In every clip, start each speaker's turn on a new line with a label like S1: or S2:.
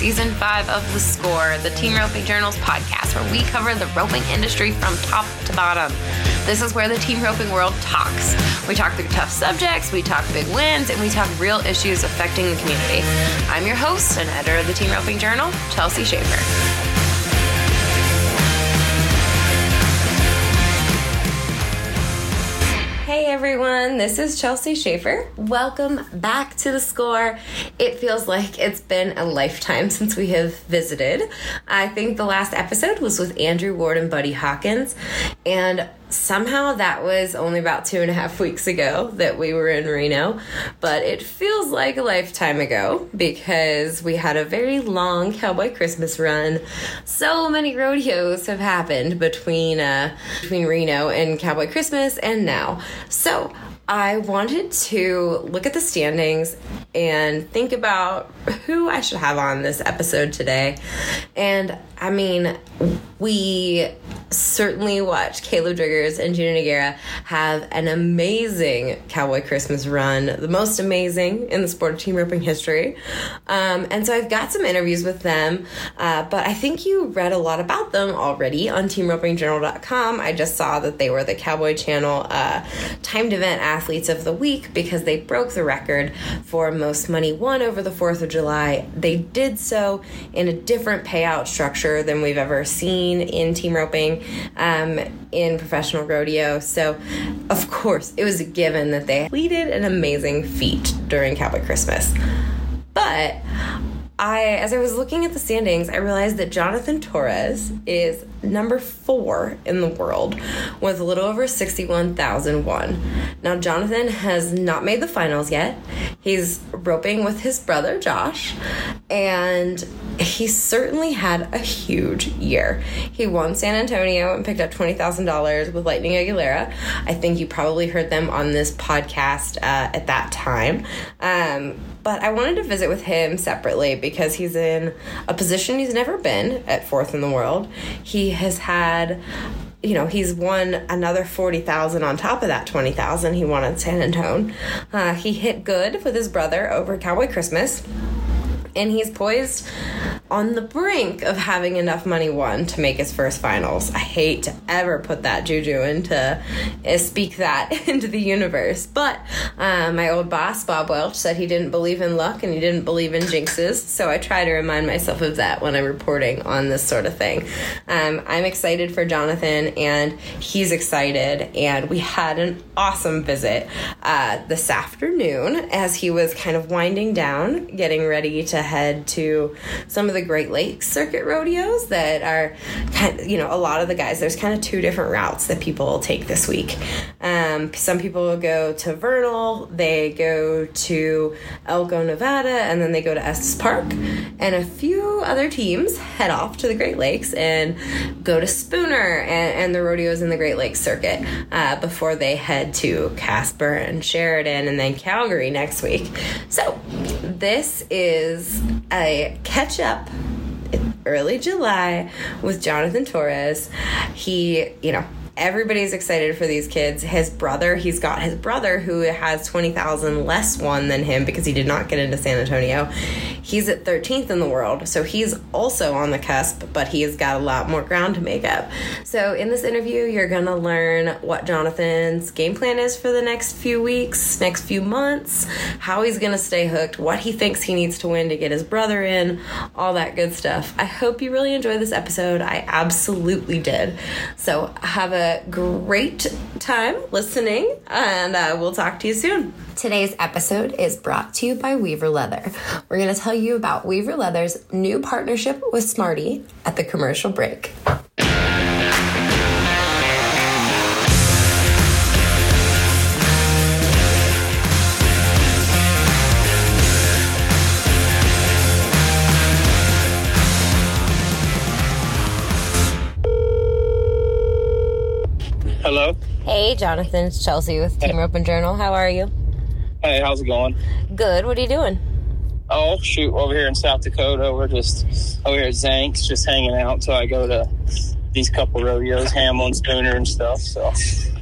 S1: season five of The Score, the Team Roping Journals podcast, where we cover the roping industry from top to bottom. This is where the team roping world talks. We talk through tough subjects, we talk big wins, and we talk real issues affecting the community. I'm your host and editor of the Team Roping Journal, Chelsea Schaffer. Hey everyone, this is Chelsea Schaffer. Welcome back to the score. It feels like it's been a lifetime since we have visited. I think the last episode was with Andrew Ward and Buddy Hawkins, and somehow that was only about two and a half weeks ago that we were in Reno, but it feels like a lifetime ago because we had a very long cowboy Christmas run. So many rodeos have happened between uh, between Reno and Cowboy Christmas and now. So I wanted to look at the standings and think about who I should have on this episode today. And I mean, we certainly watched Caleb Driggers and Junior Nogueira have an amazing Cowboy Christmas run, the most amazing in the sport of team roping history. Um, and so I've got some interviews with them, uh, but I think you read a lot about them already on teamropingjournal.com. I just saw that they were the Cowboy Channel uh, timed event athletes of the week because they broke the record for most money won over the 4th of July. They did so in a different payout structure than we've ever seen in team roping um, in professional rodeo. So, of course, it was a given that they completed an amazing feat during Cowboy Christmas. But I, as I was looking at the standings, I realized that Jonathan Torres is number four in the world with a little over 61,001. Now, Jonathan has not made the finals yet. He's roping with his brother Josh, and he certainly had a huge year. He won San Antonio and picked up $20,000 with Lightning Aguilera. I think you probably heard them on this podcast uh, at that time. Um, but I wanted to visit with him separately because he's in a position he's never been at fourth in the world. He has had you know he's won another 40,000 on top of that 20,000 he won at San Antonio. Uh, he hit good with his brother over Cowboy Christmas and he's poised on the brink of having enough money won to make his first finals. I hate to ever put that juju into uh, speak that into the universe, but uh, my old boss Bob Welch said he didn't believe in luck and he didn't believe in jinxes, so I try to remind myself of that when I'm reporting on this sort of thing. Um, I'm excited for Jonathan and he's excited, and we had an awesome visit uh, this afternoon as he was kind of winding down, getting ready to head to some of the Great Lakes circuit rodeos that are kind of, you know, a lot of the guys, there's kind of two different routes that people take this week. Um, some people go to Vernal, they go to Elko, Nevada, and then they go to Estes Park. And a few other teams head off to the Great Lakes and go to Spooner and, and the rodeos in the Great Lakes circuit uh, before they head to Casper and Sheridan and then Calgary next week. So this is a catch up early July with Jonathan Torres. He, you know, everybody's excited for these kids. His brother, he's got his brother who has 20,000 less won than him because he did not get into San Antonio. He's at 13th in the world, so he's also on the cusp, but he has got a lot more ground to make up. So, in this interview, you're going to learn what Jonathan's game plan is for the next few weeks, next few months, how he's going to stay hooked, what he thinks he needs to win to get his brother in, all that good stuff. I hope you really enjoy this episode. I absolutely did. So, have a great time listening, and uh, we'll talk to you soon. Today's episode is brought to you by Weaver Leather. We're going to tell you about Weaver Leather's new partnership with Smarty at the commercial break.
S2: Hello.
S1: Hey, Jonathan. It's Chelsea with Team Roping Journal. How are you?
S2: Hey, how's it going?
S1: Good. What are you doing?
S2: Oh, shoot. Over here in South Dakota, we're just over here at Zanks, just hanging out until I go to these couple rodeos, Hamel, Spooner, and stuff. So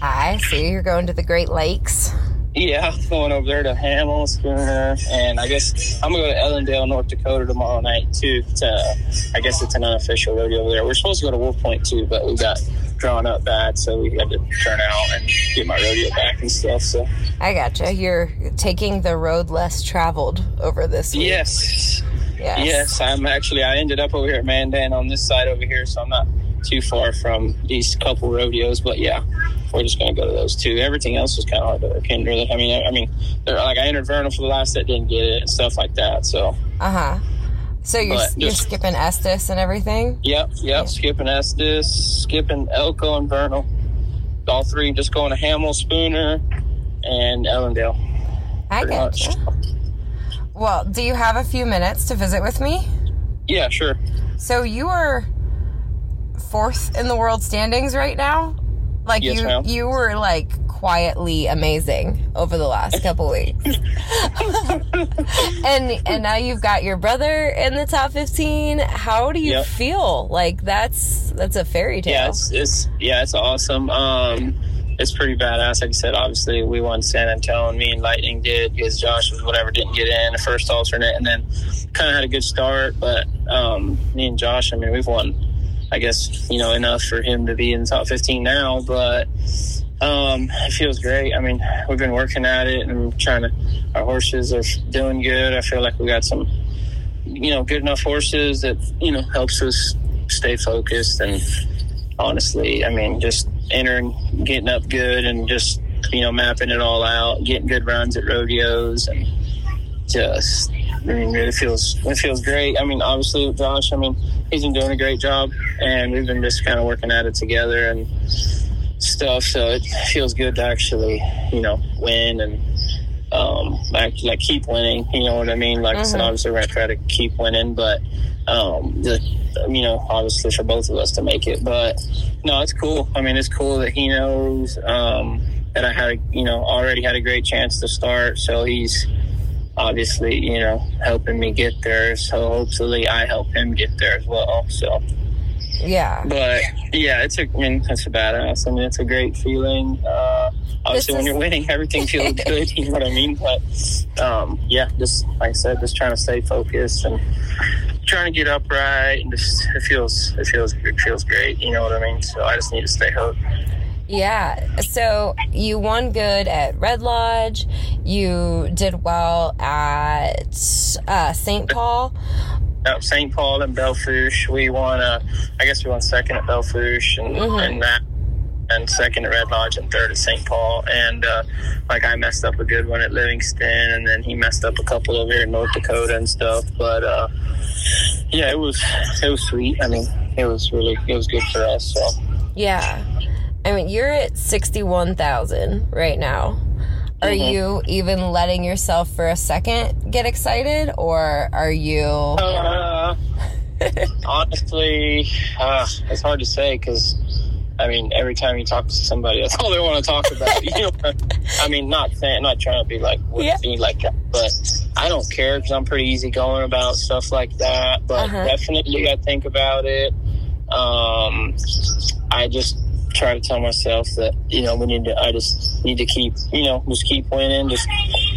S1: I see you're going to the Great Lakes.
S2: Yeah, going over there to Hamel, Spooner, and I guess I'm gonna go to Ellendale, North Dakota tomorrow night too. To, I guess it's an unofficial rodeo over there. We're supposed to go to Wolf Point too, but we got drawn up bad, so we had to turn out and get my rodeo back and stuff. So
S1: I gotcha. You're taking the road less traveled over this week.
S2: yes,
S1: Yes.
S2: yes, I'm actually I ended up over here at Mandan on this side over here, so I'm not too far from these couple rodeos. But yeah, we're just gonna go to those two. Everything else was kind of hard to in. Really, I mean, I, I mean, they're- like I entered Vernal for the last that didn't get it and stuff like that. So
S1: Uh huh. So you're
S2: But
S1: you're
S2: just-
S1: skipping Estes and everything.
S2: Yep, yep. Skipping Estes, skipping Elko and Vernal. All three just going to Hamel, Spooner, and Ellendale.
S1: I gotcha. Well, do you have a few minutes to visit with me?
S2: Yeah, sure.
S1: So you are fourth in the world standings right now. Like
S2: Yes,
S1: you,
S2: ma'am.
S1: you were like quietly amazing over the last couple weeks, and and now you've got your brother in the top fifteen. How do you
S2: Yep.
S1: feel? Like that's that's a fairy tale.
S2: Yeah, it's, it's yeah, it's awesome. Um, it's pretty badass. Like I said, obviously we won San Antonio. Me and Lightning did because Josh was whatever didn't get in the first alternate, and then kind of had a good start. But um, me and Josh, I mean, we've won. I guess you know enough for him to be in the top 15 now, but um, it feels great. I mean, we've been working at it and trying to. Our horses are doing good. I feel like we got some, you know, good enough horses that you know helps us stay focused. And honestly, I mean, just entering, getting up good, and just you know mapping it all out, getting good runs at rodeos, and just. I mean, it feels it feels great. I mean, obviously, Josh. I mean, he's been doing a great job, and we've been just kind of working at it together and stuff. So it feels good to actually, you know, win and um, like, like keep winning. You know what I mean? Like I said,
S1: Mhm.
S2: obviously we're gonna try to keep winning, but um, the, you know, obviously for both of us to make it. But no, it's cool. I mean, it's cool that he knows um, that I had, you know, already had a great chance to start. So he's obviously, you know, helping me get there. So hopefully I help him get there as well. So.
S1: Yeah.
S2: But yeah, it's a. I mean, that's a badass. I mean, it's a great feeling. Uh, obviously, when you're winning, everything feels good. You know what I mean? But um, yeah, just like I said, just trying to stay focused and trying to get upright, and just it feels it feels it feels great. You know what I mean? So I just need to stay hooked.
S1: Yeah. So you won good at Red Lodge. You did well at uh, St. Paul.
S2: St. Paul and Belle Fourche, we won. Uh, I guess we won second at Belle Fourche and
S1: Mhm.
S2: and that. And second at Red Lodge and third at St. Paul. And uh, like I messed up a good one at Livingston, and then he messed up a couple over here in North Dakota and stuff. But uh, yeah, it was it was sweet. I mean, it was really it was good for us. So
S1: Yeah. I mean, you're at 61,000 right now. Are
S2: Mhm.
S1: you even letting yourself for a second get excited or are you
S2: Uh, honestly, uh, it's hard to say because, I mean, every time you talk to somebody, that's all they want to talk about. You know, I mean, not saying, not trying to be like, would
S1: Yeah.
S2: be like that, but I don't care because I'm pretty easygoing about stuff like that. But
S1: Uh-huh.
S2: definitely, I think about it. Um, I just try to tell myself that you know we need to. I just need to keep, you know, just keep winning, just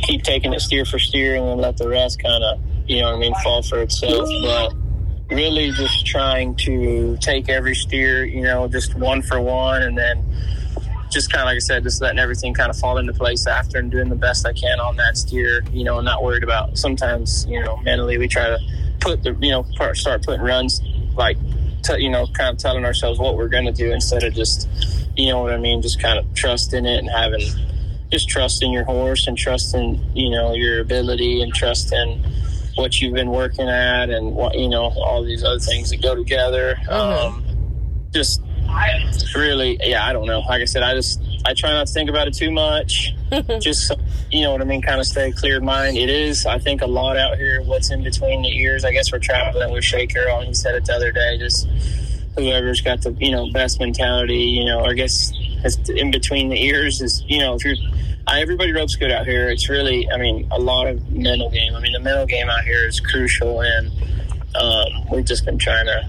S2: keep taking it steer for steer, and then let the rest kind of, you know, what I mean, fall for itself. But really, just trying to take every steer, you know, just one for one, and then just kind of like I said, just letting everything kind of fall into place after and doing the best I can on that steer, you know, not worried about. Sometimes, you know, mentally we try to put the, you know, start putting runs like, t- you know, kind of telling ourselves what we're going to do instead of just, you know what I mean, just kind of trusting it and having, just trusting your horse and trusting, you know, your ability and trusting what you've been working at and what, you know, all these other things that go together.
S1: Mhm.
S2: Um, just really, yeah, I don't know. Like I said, I just, I try not to think about it too much. Just, you know what I mean? Kind of stay clear mind. It is, I think, a lot out here. What's in between the ears? I guess we're traveling with Shay Carroll. He said it the other day. Just whoever's got the, you know, best mentality, you know, I guess in between the ears is, you know, if you're, everybody ropes good out here. It's really, I mean, a lot of mental game. I mean, the mental game out here is crucial, and um, we've just been trying to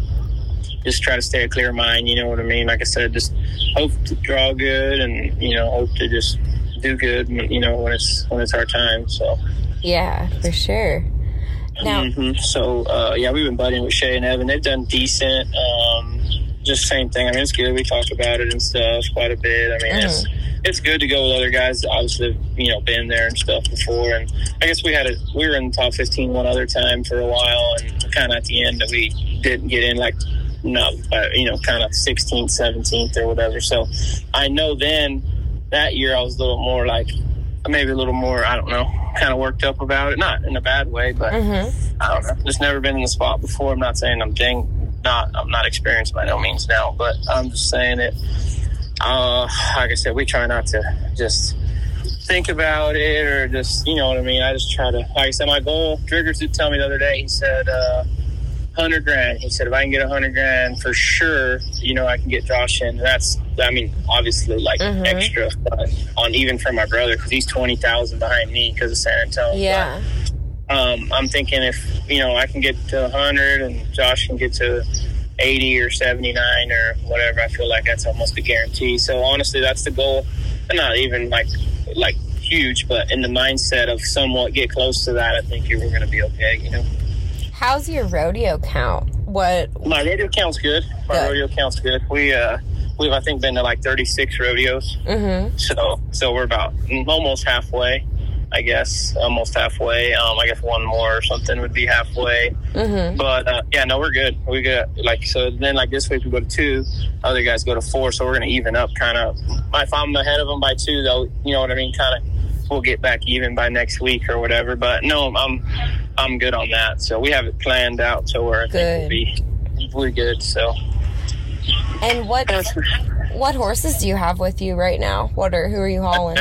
S2: just try to stay a clear mind. You know what I mean? Like I said, just hope to draw good, and you know, hope to just do good, you know, when it's when it's our time. So
S1: yeah, for sure. Now,
S2: mm-hmm. so uh, yeah, we've been buddying with Shay and Evan. They've done decent. Um, just same thing. I mean, it's good. We talked about it and stuff quite a bit. I mean, mm. it's it's good to go with other guys. Obviously, you know, been there and stuff before. And I guess we had a we were in the top fifteen one other time for a while, and kind of at the end that we didn't get in like not uh, you know kind of 16th 17th or whatever so i know then that year i was a little more like maybe a little more i don't know kind of worked up about it not in a bad way but mm-hmm. i don't know just never been in the spot before i'm not saying i'm dang not I'm not experienced by no means now, but I'm just saying it. Uh, like I said, we try not to just think about it or just you know what I mean. I just try to, like I said, my goal. Driggers did tell me the other day. He said, uh, hundred grand. He said, if I can get a hundred grand for sure, you know, I can get Josh in. That's, I mean, obviously like mm-hmm. extra, but on even for my brother because he's twenty thousand behind me because of San Antonio.
S1: Yeah.
S2: But, um, I'm thinking if you know I can get to 100 and Josh can get to 80 or 79 or whatever, I feel like that's almost a guarantee. So honestly, that's the goal. And not even like like huge, but in the mindset of somewhat get close to that, I think you are going to be okay. You know.
S1: How's your rodeo count? What?
S2: My rodeo count's good. My good. rodeo count's good. We uh we've I think been to like 36 rodeos. Mm-hmm. So so we're about almost halfway. I guess, almost halfway. Um, I guess one more or something would be halfway. Mm-hmm. But uh, yeah, no, we're good. We got like so. Then like this week we go to two, other guys go to four, so we're gonna even up kind of. If I'm ahead of them by two, though, you know what I mean. Kind of, we'll get back even by next week or whatever. But no, I'm I'm good on that. So we have it planned out so we're good. We'll be we're good. So.
S1: And what what horses do you have with you right now? What are who are you hauling?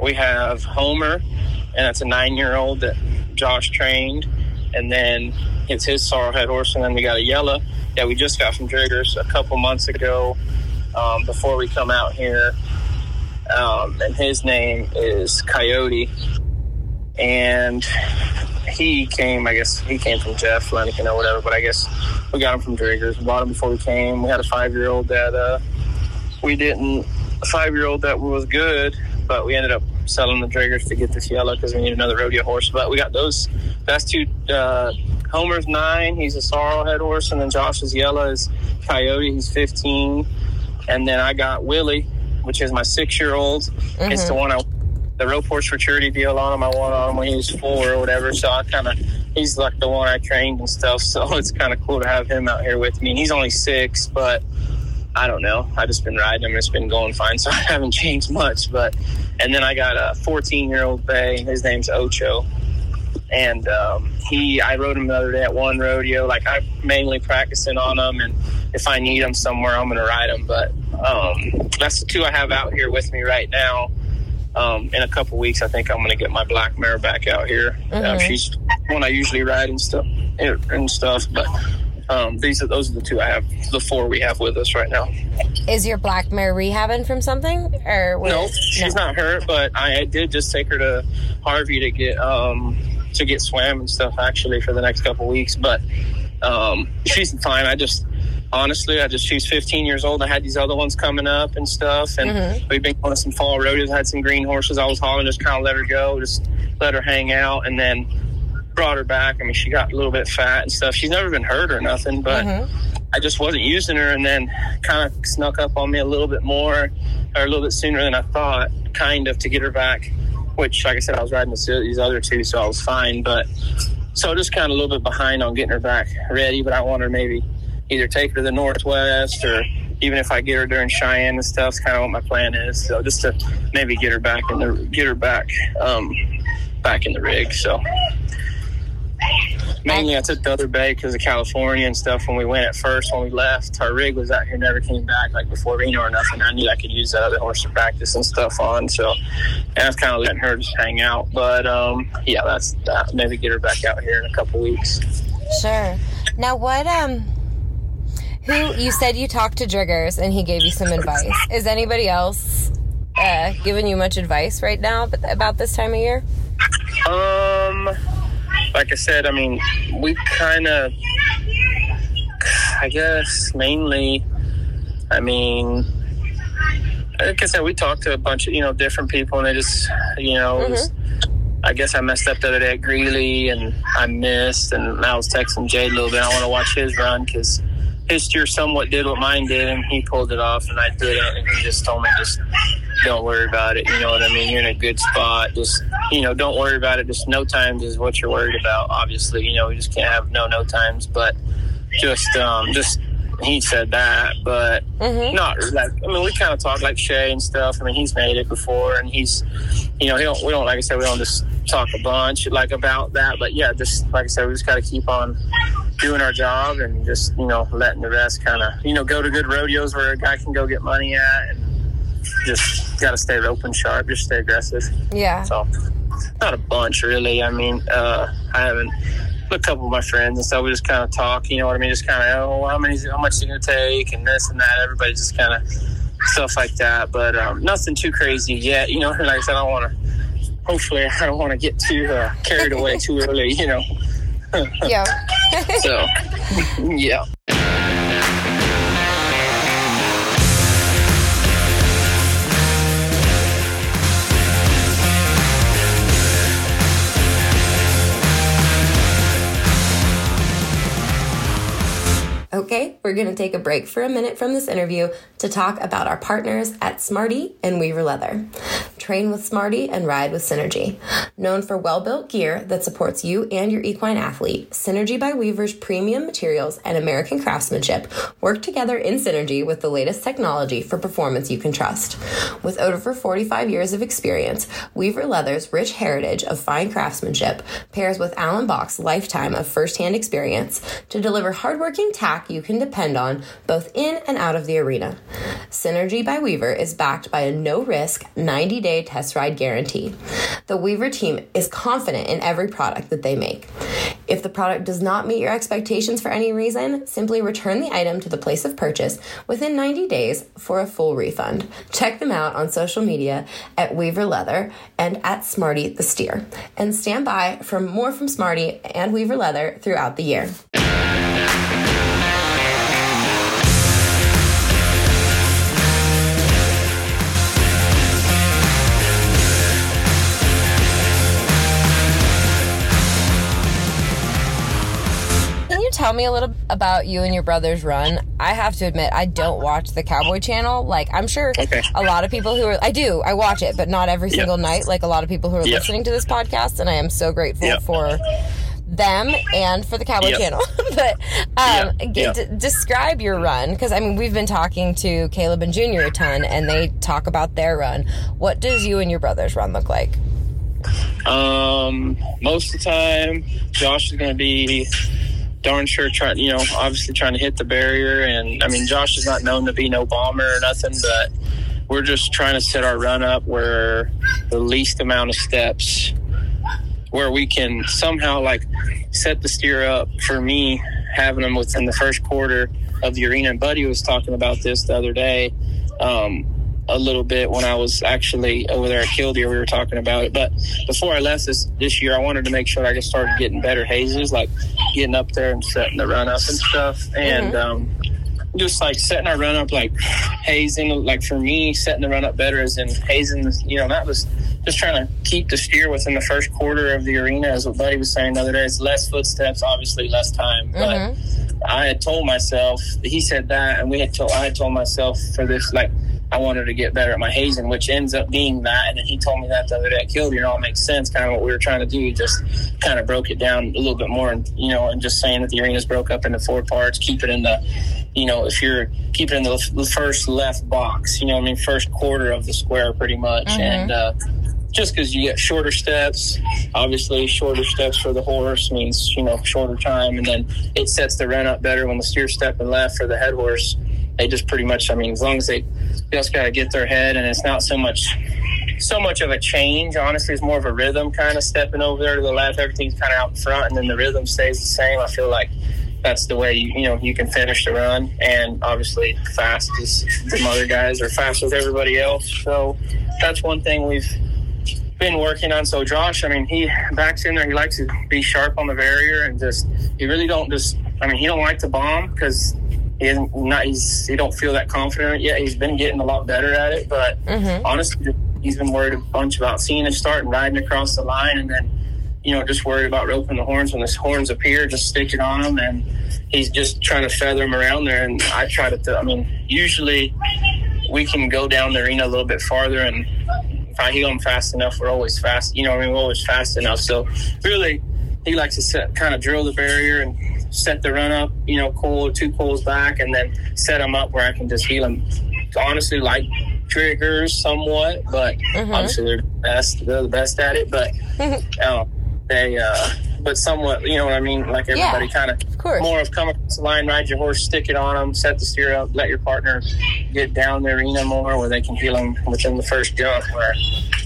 S2: we have Homer, and that's a nine year old that Josh trained, and then it's his sorrelhead horse, and then we got a yellow that we just got from Driggers a couple months ago um, before we come out here, um, and his name is Coyote, and he came, I guess he came from Jeff Flenniken or whatever, but I guess we got him from Driggers. We bought him before we came. We had a five year old that uh, we didn't, a five year old that was good, but we ended up selling the Driggers to get this yellow because we need another rodeo horse. But we got those. That's two. Uh, Homer's nine. He's a sorrel head horse, and then Josh's yellow is Coyote. He's fifteen, and then I got Willie, which is my six year old. Mm-hmm. It's the one I the rope horse for charity deal on him. I won on him when he was four or whatever. So I kind of, he's like the one I trained and stuff. So it's kind of cool to have him out here with me. He's only six, but I don't know. I just been riding him. It's been going fine. So I haven't changed much. But, and then I got a 14 year old bay. His name's Ocho. And um, he, I rode him the other day at one rodeo. Like I'm mainly practicing on him. And if I need him somewhere, I'm going to ride him. But um, that's the two I have out here with me right now um, in a couple weeks, I think I'm going to get my black mare back out here. Um, mm-hmm. she's one I usually ride and stuff and stuff, but um, these are those are the two I have, the four we have with us right now.
S1: Is your black mare rehabbing from something, or
S2: no? She's no. not hurt, but I, I, did just take her to Harvey to get um, to get swam and stuff actually for the next couple weeks, but um, she's fine. I just honestly, I just she's 15 years old. I had these other ones coming up and stuff, and mm-hmm. we've been going some fall rodeos. I had some green horses. I was hauling, just kind of let her go, just let her hang out, and then brought her back. I mean, she got a little bit fat and stuff. She's never been hurt or nothing, but mm-hmm. I just wasn't using her, and then kind of snuck up on me a little bit more, or a little bit sooner than I thought, kind of to get her back. Which, like I said, I was riding these other two, so I was fine, but. So just kind of a little bit behind on getting her back ready, but I want her maybe either take her to the northwest or even if I get her during Cheyenne and stuff, it's kind of what my plan is. So just to maybe get her back in the get her back um, back in the rig. So mainly I took the other bay because of California and stuff. When we went at first, when we left, our rig was out here, never came back like before Reno or nothing. I knew I could use that other horse to practice and stuff on. So and I was kind of letting her just hang out. But um, yeah, that's that. Maybe get her back out here in a couple weeks.
S1: Sure. Now what um who you said you talked to Driggers and he gave you some advice. Is anybody else uh, giving you much advice right now about this time of year?
S2: Um, like I said, I mean, we kind of, I guess, mainly, I mean, like I said, we talked to a bunch of you know different people, and they just you know. Mm-hmm. Was, I guess I messed up the other day at Greeley, and I missed, and I was texting Jay a little bit. I want to watch his run because his steer somewhat did what mine did, and he pulled it off, and I didn't. And he just told me, just don't worry about it. You know what I mean? You're in a good spot. Just you know, don't worry about it. Just no times is what you're worried about. Obviously, you know, we just can't have no no times, but just um, just he said that, but mm-hmm. not like I mean we kind of talk like Shay and stuff. I mean he's made it before, and he's you know he don't we don't like I said we don't just talk a bunch like about that, but yeah, just like I said we just got to keep on doing our job and just you know letting the rest kind of you know go to good rodeos where a guy can go get money at and just got to stay open sharp, just stay aggressive.
S1: Yeah.
S2: So not a bunch really. I mean uh, I haven't a couple of my friends and stuff. We just kind of talk, you know what I mean? Just kind of, oh, how many, how much is it going to take, and this and that. Everybody just kind of stuff like that. But um, nothing too crazy yet. You know, like I said, I don't want to. Hopefully, I don't want to get too uh, carried away too early. You know.
S1: yeah.
S2: so, yeah.
S1: We're going to take a break for a minute from this interview to talk about our partners at Smarty and Weaver Leather. Train with Smarty and ride with Synergy. Known for well built gear that supports you and your equine athlete, Synergy by Weaver's premium materials and American craftsmanship work together in synergy with the latest technology for performance you can trust. With over 45 years of experience, Weaver Leather's rich heritage of fine craftsmanship pairs with Allen Bach's lifetime of firsthand experience to deliver hardworking tack you can depend on both in and out of the arena. Synergy by Weaver is backed by a no risk 90 day test ride guarantee. The Weaver team is confident in every product that they make. If the product does not meet your expectations for any reason, simply return the item to the place of purchase within 90 days for a full refund. Check them out on social media at Weaver Leather and at Smarty the Steer. And stand by for more from Smarty and Weaver Leather throughout the year. Tell me a little about you and your brother's run? I have to admit, I don't watch the Cowboy Channel. Like, I'm sure okay. a lot of people who are, I do, I watch it, but not every single yep. night, like a lot of people who are yep. listening to this podcast. And I am so grateful yep. for them and for the Cowboy Channel. but um, get, d- describe your run because I mean we've been talking to Caleb and Junior a ton, and they talk about their run. What does you and your brother's run look like?
S2: Um, most of the time, Josh is going to be darn sure trying, you know, obviously trying to hit the barrier. And I mean, Josh is not known to be no bomber or nothing, but we're just trying to set our run up where the least amount of steps, where we can somehow like set the steer up for me having them within the first quarter of the arena. And Buddy was talking about this the other day. Um, a little bit when I was actually over there at Killdeer. We were talking about it, but before I left this this year, I wanted to make sure I just started getting better hazes, like getting up there and setting the run up and stuff, and mm-hmm. um, just like setting our run up, like hazing. Like for me, setting the run up better is in hazing. You know, that was just trying to keep the steer within the first quarter of the arena, as what Buddy was saying the other day. It's less footsteps, obviously less time, but. Mm-hmm. I had told myself, he said that, and we had told, I had told myself for this, like, I wanted to get better at my hazing, which ends up being that. And then he told me that the other day at Killdeer, and all makes sense. Kind of what we were trying to do, just kind of broke it down a little bit more, and you know, and just saying that the arena's broke up into four parts. Keep it in the, you know, if you're keeping in the, the first left box, you know, I mean, first quarter of the square, pretty much, mm-hmm. and. uh just because you get shorter steps, obviously shorter steps for the horse means you know shorter time, and then it sets the run up better when the steer stepping left for the head horse they just pretty much, I mean, as long as they just got to get their head and it's not so much so much of a change. Honestly, it's more of a rhythm kind of stepping over there to the left. Everything's kind of out in front, and then the rhythm stays the same. I feel like that's the way you, you know you can finish the run, and obviously fast as some other guys are fast with everybody else. So that's one thing we've been working on. So Josh, I mean, he backs in there. He likes to be sharp on the barrier and just he really don't just. I mean, he don't like to bomb because he isn't not he's he don't feel that confident yet. He's been getting a lot better at it, but
S1: Mhm.
S2: honestly, he's been worried a bunch about seeing it start and riding across the line, and then you know just worried about roping the horns when the horns appear, just sticking on them, and he's just trying to feather them around there. And I try to, th- I mean, usually we can go down the arena a little bit farther and if I heel him fast enough, we're always fast. You know, I mean, we're always fast enough. So really, he likes to set, kind of drill the barrier and set the run up. You know, cool two pulls back, and then set them up where I can just heel them. Honestly, like Driggers somewhat, but
S1: Mhm.
S2: obviously they're the best. They're the best at it, but um, they, uh, but somewhat. You know what I mean? Like everybody kind of
S1: Of course.
S2: more of come across the line, ride your horse, stick it on them, set the steer up, let your partner get down the arena more where they can feel them within the first jump where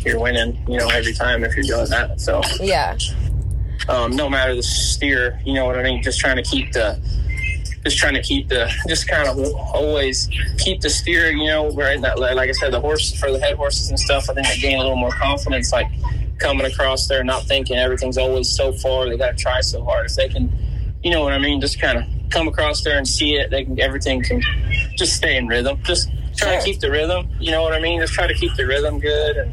S2: you're winning, you know, every time if you're doing that. So,
S1: Yeah.
S2: Um, no matter the steer, you know what I mean? Just trying to keep the, just trying to keep the, just kind of always keep the steer, you know, right? That, like I said, the horse for the head horses and stuff, I think they gain a little more confidence, like coming across there, not thinking everything's always so far. They got to try so hard. If they can, you know what I mean? Just kind of come across there and see it. They can, everything can just stay in rhythm. Just try
S1: Sure.
S2: to keep the rhythm. You know what I mean? Just try to keep the rhythm good. And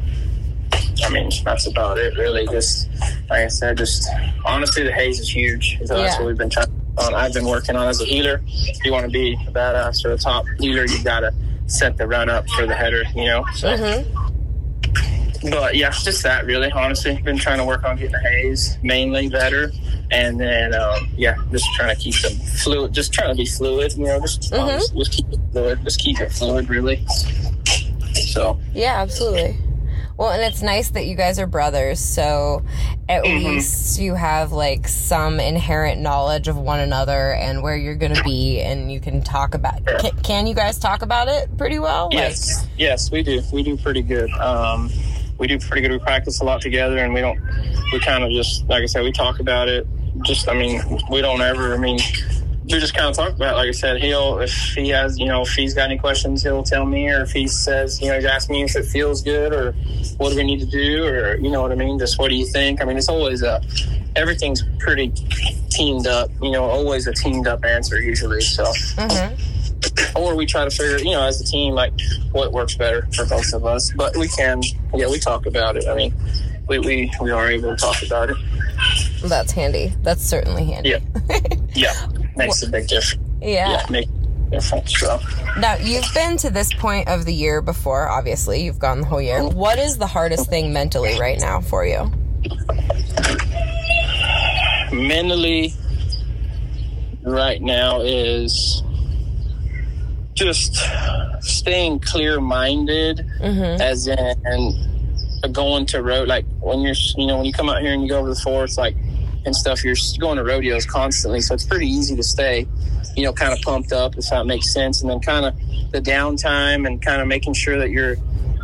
S2: I mean, that's about it, really. Just like I said, just honestly, the haze is huge. So that's what we've been trying. On. I've been working on as a heeler. If you want to be a badass or a top heeler, you got to set the run up for the header. You know. So,
S1: Mm-hmm.
S2: but yeah, just that really. Honestly, been trying to work on getting the haze mainly better, and then um, yeah, just trying to keep them fluid. Just trying to be fluid. You know, just
S1: Mhm.
S2: just, just keep it fluid. Just keep it fluid, really. So
S1: Yeah, absolutely. Well, and it's nice that you guys are brothers, so at
S2: Mhm.
S1: least you have like some inherent knowledge of one another and where you're going to be, and you can talk about. Can, can you guys talk about it pretty well?
S2: yes, yes, we do. We do pretty good. Um, we do pretty good. We practice a lot together, and we don't. We kind of just like I said, we talk about it. Just I mean, we don't ever. I mean, we just kind of talk about. it. Like I said, he'll if he has you know if he's got any questions, he'll tell me, or if he says you know he's asking me if it feels good or what do we need to do, or you know what I mean. Just what do you think? I mean, it's always a everything's pretty teamed up. You know, always a teamed up answer usually. So
S1: Like, hmm
S2: or we try to figure, you know, as a team, like what works better for both of us. But we can, yeah, we talk about it. I mean, we we, we are able to talk about it.
S1: That's handy. That's certainly handy.
S2: Yeah, yeah, makes a big difference.
S1: Yeah.
S2: Yeah, make a difference. So,
S1: Now, you've been to this point of the year before, obviously. You've gone the whole year. What is the hardest thing mentally right now for you?
S2: mentally, right now is just staying clear minded
S1: Mm-hmm.
S2: as in going to road like when you're you know when you come out here and you go over the fourth like and stuff you're going to rodeos constantly so it's pretty easy to stay you know kind of pumped up if that makes sense and then kind of the downtime and kind of making sure that you're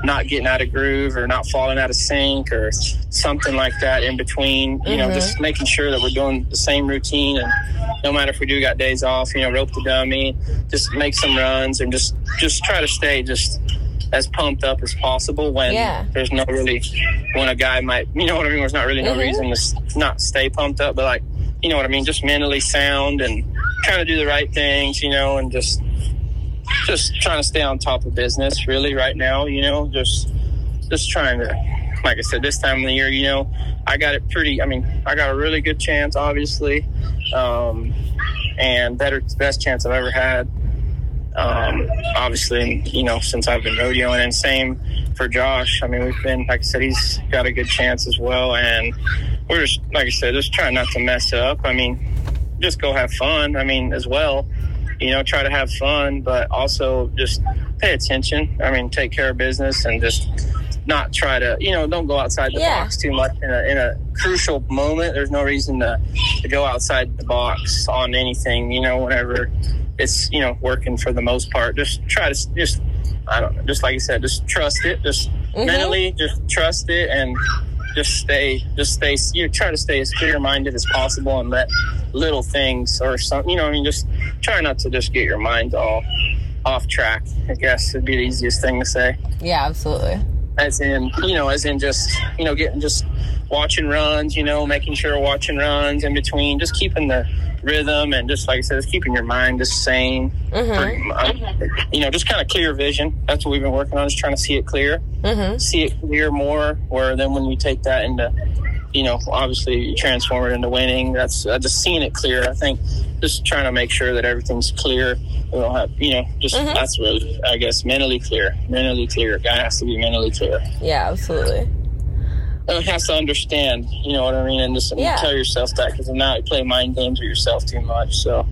S2: not getting out of groove or not falling out of sync or something like that in between you know
S1: Mhm.
S2: just making sure that we're doing the same routine and no matter if we do got days off you know rope the dummy just make some runs and just just try to stay just as pumped up as possible when
S1: Yeah.
S2: there's no really when a guy might you know what I mean there's not really no
S1: Mhm.
S2: reason to not stay pumped up but like you know what I mean just mentally sound and trying to do the right things you know and just just trying to stay on top of business really right now you know just just trying to like I said this time of the year you know I got it pretty I mean I got a really good chance obviously um and better best chance I've ever had um, obviously, you know, since I've been rodeoing, and same for Josh. I mean, we've been, like I said, he's got a good chance as well, and we're just, like I said, just trying not to mess up. I mean, just go have fun. I mean, as well, you know, try to have fun, but also just pay attention. I mean, take care of business and just not try to, you know, don't go outside the
S1: Yeah.
S2: box too much in a, in a crucial moment. There's no reason to, to go outside the box on anything, you know, whenever it's, you know, working for the most part. Just try to, just, I don't know, just like you said, just trust it. Just
S1: Mhm.
S2: mentally, just trust it and just stay, just stay, you know, try to stay as clear minded as possible and let little things or something, you know, I mean, just try not to just get your mind all off track, I guess would be the easiest thing to say
S1: Yeah, absolutely.
S2: as in you know as in just you know getting just watching runs, you know, making sure watching runs in between, just keeping the rhythm and just like I said, keeping your mind just sane.
S1: Mm-hmm.
S2: You know, just kind of clear vision. That's what we've been working on, just trying to see it clear,
S1: Mm-hmm.
S2: see it clear more. Where then when we take that into, you know, obviously you transform it into winning. That's uh, just seeing it clear. I think just trying to make sure that everything's clear. We don't have, you know, just
S1: Mhm.
S2: that's really, I guess, mentally clear. Mentally clear. Guy has to be mentally clear.
S1: Yeah, absolutely.
S2: And has to understand, you know what I mean, and just
S1: Yeah.
S2: tell yourself that because now you play mind games with yourself too much. So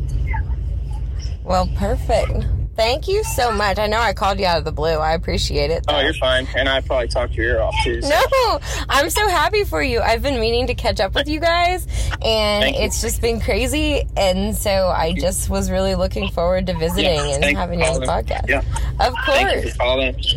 S1: Well, perfect. Thank you so much. I know I called you out of the blue. I appreciate it.
S2: oh, you're fine, and I probably talked your ear off too. So.
S1: No, I'm so happy for you. I've been meaning to catch up with you guys, and
S2: Thank you.
S1: it's just been crazy. And so I just was really looking forward to visiting
S2: Yeah,
S1: and
S2: thank
S1: having
S2: you
S1: on the podcast.
S2: Yeah,
S1: Of
S2: thank you
S1: course.